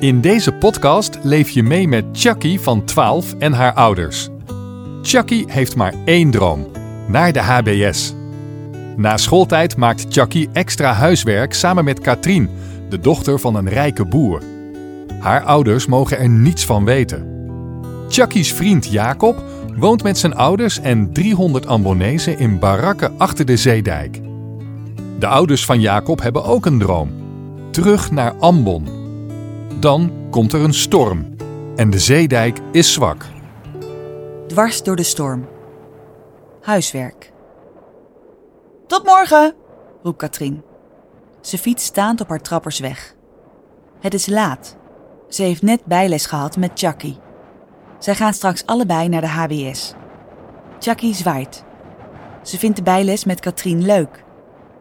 In deze podcast leef je mee met Chucky van 12 en haar ouders. Chucky heeft maar één droom: naar de HBS. Na schooltijd maakt Chucky extra huiswerk samen met Katrien, de dochter van een rijke boer. Haar ouders mogen er niets van weten. Chucky's vriend Jacob woont met zijn ouders en 300 Ambonezen in barakken achter de zeedijk. De ouders van Jacob hebben ook een droom: terug naar Ambon. Dan komt er een storm en de zeedijk is zwak. Dwars door de storm. Huiswerk. Tot morgen, roept Katrien. Ze fietst staand op haar trappersweg. Het is laat. Ze heeft net bijles gehad met Chucky. Zij gaan straks allebei naar de HBS. Chucky zwaait. Ze vindt de bijles met Katrien leuk.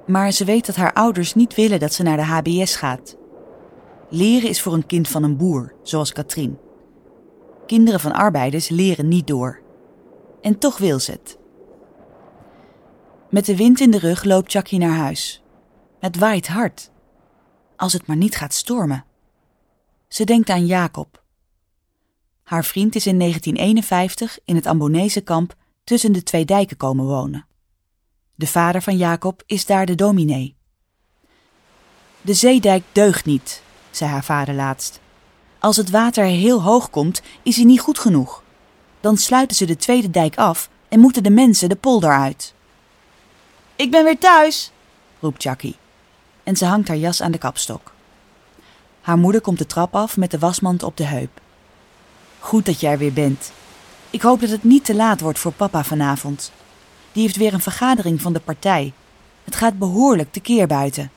Maar ze weet dat haar ouders niet willen dat ze naar de HBS gaat. Leren is voor een kind van een boer, zoals Katrien. Kinderen van arbeiders leren niet door. En toch wil ze het. Met de wind in de rug loopt Chucky naar huis. Het waait hard. Als het maar niet gaat stormen. Ze denkt aan Jacob. Haar vriend is in 1951 in het Ambonese kamp tussen de twee dijken komen wonen. De vader van Jacob is daar de dominee. De zeedijk deugt niet, zei haar vader laatst. Als het water heel hoog komt, is hij niet goed genoeg. Dan sluiten ze de tweede dijk af en moeten de mensen de polder uit. Ik ben weer thuis, roept Chucky. En ze hangt haar jas aan de kapstok. Haar moeder komt de trap af met de wasmand op de heup. Goed dat jij er weer bent. Ik hoop dat het niet te laat wordt voor papa vanavond. Die heeft weer een vergadering van de partij. Het gaat behoorlijk tekeer buiten.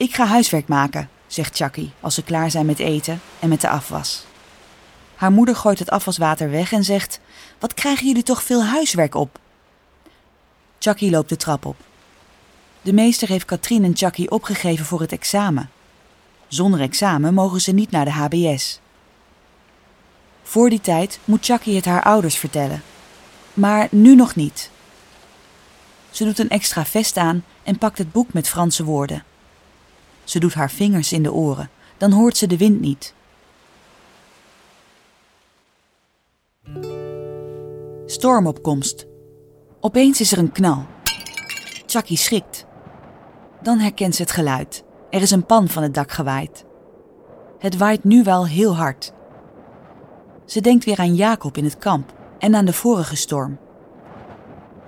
Ik ga huiswerk maken, zegt Chucky als ze klaar zijn met eten en met de afwas. Haar moeder gooit het afwaswater weg en zegt: Wat krijgen jullie toch veel huiswerk op? Chucky loopt de trap op. De meester heeft Katrien en Chucky opgegeven voor het examen. Zonder examen mogen ze niet naar de HBS. Voor die tijd moet Chucky het haar ouders vertellen. Maar nu nog niet. Ze doet een extra vest aan en pakt het boek met Franse woorden. Ze doet haar vingers in de oren, dan hoort ze de wind niet. Stormopkomst. Opeens is er een knal. Chucky schrikt. Dan herkent ze het geluid. Er is een pan van het dak gewaaid. Het waait nu wel heel hard. Ze denkt weer aan Jacob in het kamp en aan de vorige storm.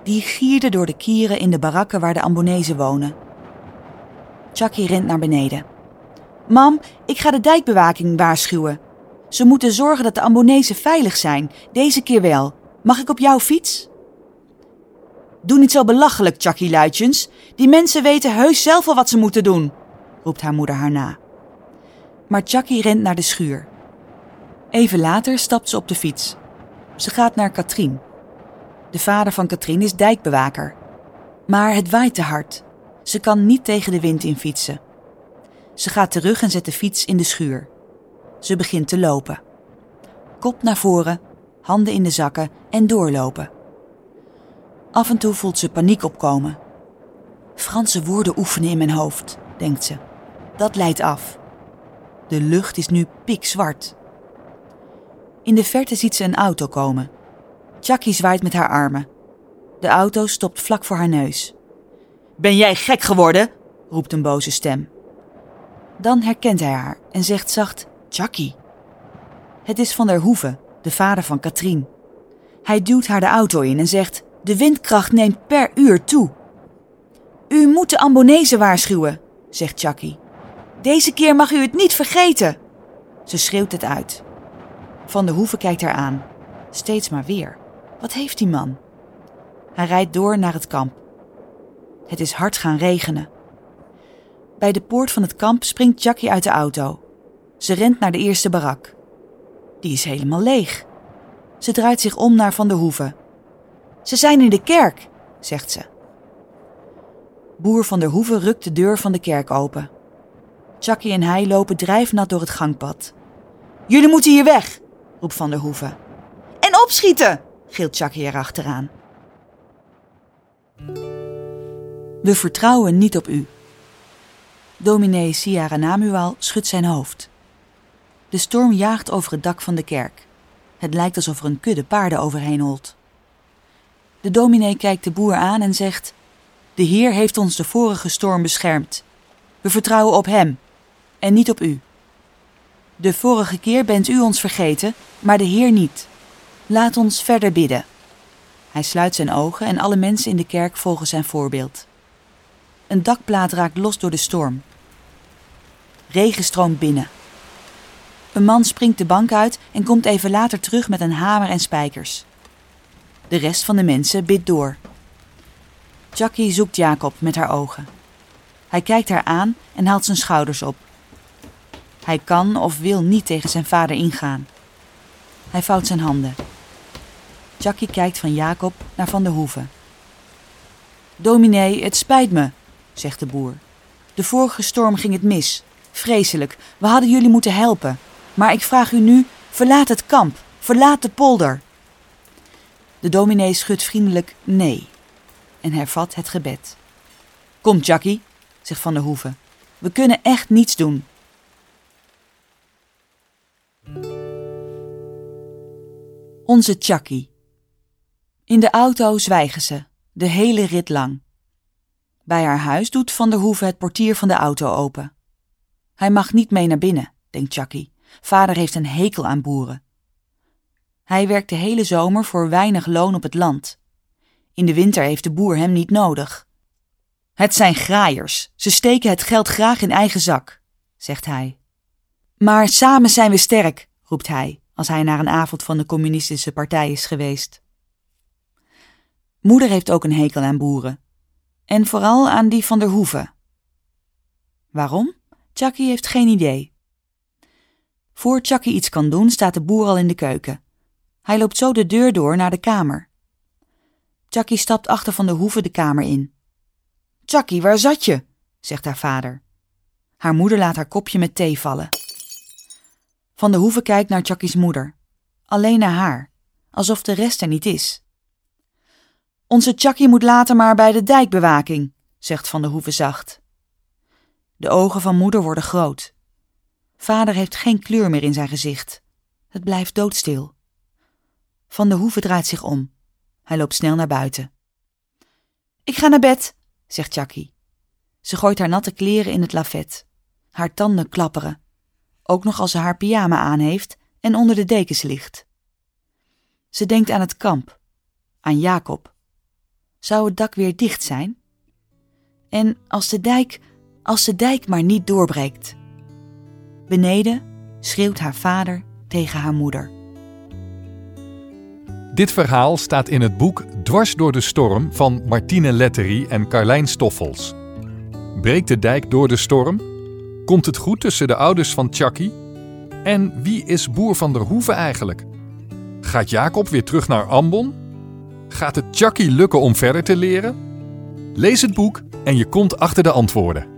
Die gierde door de kieren in de barakken waar de Ambonezen wonen. Chucky rent naar beneden. Mam, ik ga de dijkbewaking waarschuwen. Ze moeten zorgen dat de Ambonezen veilig zijn. Deze keer wel. Mag ik op jouw fiets? Doe niet zo belachelijk, Chucky Luitjens. Die mensen weten heus zelf wel wat ze moeten doen, roept haar moeder haar na. Maar Chucky rent naar de schuur. Even later stapt ze op de fiets. Ze gaat naar Katrien. De vader van Katrien is dijkbewaker. Maar het waait te hard. Ze kan niet tegen de wind in fietsen. Ze gaat terug en zet de fiets in de schuur. Ze begint te lopen. Kop naar voren, handen in de zakken en doorlopen. Af en toe voelt ze paniek opkomen. Franse woorden oefenen in mijn hoofd, denkt ze. Dat leidt af. De lucht is nu pikzwart. In de verte ziet ze een auto komen. Chucky zwaait met haar armen. De auto stopt vlak voor haar neus. Ben jij gek geworden? roept een boze stem. Dan herkent hij haar en zegt zacht: Chucky. Het is van der Hoeve, de vader van Katrien. Hij duwt haar de auto in en zegt: De windkracht neemt per uur toe. U moet de Ambonezen waarschuwen, zegt Chucky. Deze keer mag u het niet vergeten. Ze schreeuwt het uit. Van der Hoeve kijkt haar aan. Steeds maar weer. Wat heeft die man? Hij rijdt door naar het kamp. Het is hard gaan regenen. Bij de poort van het kamp springt Jackie uit de auto. Ze rent naar de eerste barak. Die is helemaal leeg. Ze draait zich om naar Van der Hoeve. Ze zijn in de kerk, zegt ze. Boer Van der Hoeve rukt de deur van de kerk open. Jackie en hij lopen drijfnat door het gangpad. Jullie moeten hier weg, roept Van der Hoeve. En opschieten, gilt Jackie erachteraan. We vertrouwen niet op u. Dominee Ciara Namual schudt zijn hoofd. De storm jaagt over het dak van de kerk. Het lijkt alsof er een kudde paarden overheen holt. De dominee kijkt de boer aan en zegt: De Heer heeft ons de vorige storm beschermd. We vertrouwen op Hem en niet op u. De vorige keer bent u ons vergeten, maar de Heer niet. Laat ons verder bidden. Hij sluit zijn ogen en alle mensen in de kerk volgen zijn voorbeeld. Een dakplaat raakt los door de storm. Regen stroomt binnen. Een man springt de bank uit en komt even later terug met een hamer en spijkers. De rest van de mensen bidt door. Jackie zoekt Jacob met haar ogen. Hij kijkt haar aan en haalt zijn schouders op. Hij kan of wil niet tegen zijn vader ingaan. Hij vouwt zijn handen. Jackie kijkt van Jacob naar Van der Hoeven. Dominee, het spijt me, zegt de boer. De vorige storm ging het mis. Vreselijk, we hadden jullie moeten helpen. Maar ik vraag u nu, verlaat het kamp, verlaat de polder. De dominee schudt vriendelijk nee en hervat het gebed. Kom, Jackie, zegt Van der Hoeven. We kunnen echt niets doen. Onze Chucky. In de auto zwijgen ze, de hele rit lang. Bij haar huis doet Van der Hoeven het portier van de auto open. Hij mag niet mee naar binnen, denkt Chucky. Vader heeft een hekel aan boeren. Hij werkt de hele zomer voor weinig loon op het land. In de winter heeft de boer hem niet nodig. Het zijn graaiers, ze steken het geld graag in eigen zak, zegt hij. Maar samen zijn we sterk, roept hij als hij naar een avond van de communistische partij is geweest. Moeder heeft ook een hekel aan boeren. En vooral aan die van der Hoeven. Waarom? Chucky heeft geen idee. Voor Chucky iets kan doen, staat de boer al in de keuken. Hij loopt zo de deur door naar de kamer. Chucky stapt achter van der Hoeven de kamer in. Chucky, waar zat je? zegt haar vader. Haar moeder laat haar kopje met thee vallen. Van der Hoeven kijkt naar Chucky's moeder. Alleen naar haar, alsof de rest er niet is. Onze Chucky moet later maar bij de dijkbewaking, zegt Van der Hoeven zacht. De ogen van moeder worden groot. Vader heeft geen kleur meer in zijn gezicht. Het blijft doodstil. Van der Hoeven draait zich om. Hij loopt snel naar buiten. Ik ga naar bed, zegt Chucky. Ze gooit haar natte kleren in het lavet. Haar tanden klapperen ook nog als ze haar pyjama aan heeft en onder de dekens ligt. Ze denkt aan het kamp, aan Jacob. Zou het dak weer dicht zijn? En als de dijk, als de dijk maar niet doorbreekt. Beneden schreeuwt haar vader tegen haar moeder. Dit verhaal staat in het boek Dwars door de storm van Martine Letterie en Carlijn Stoffels. Breekt de dijk door de storm? Komt het goed tussen de ouders van Chucky? En wie is Boer van der Hoeven eigenlijk? Gaat Jacob weer terug naar Ambon? Gaat het Chucky lukken om verder te leren? Lees het boek en je komt achter de antwoorden.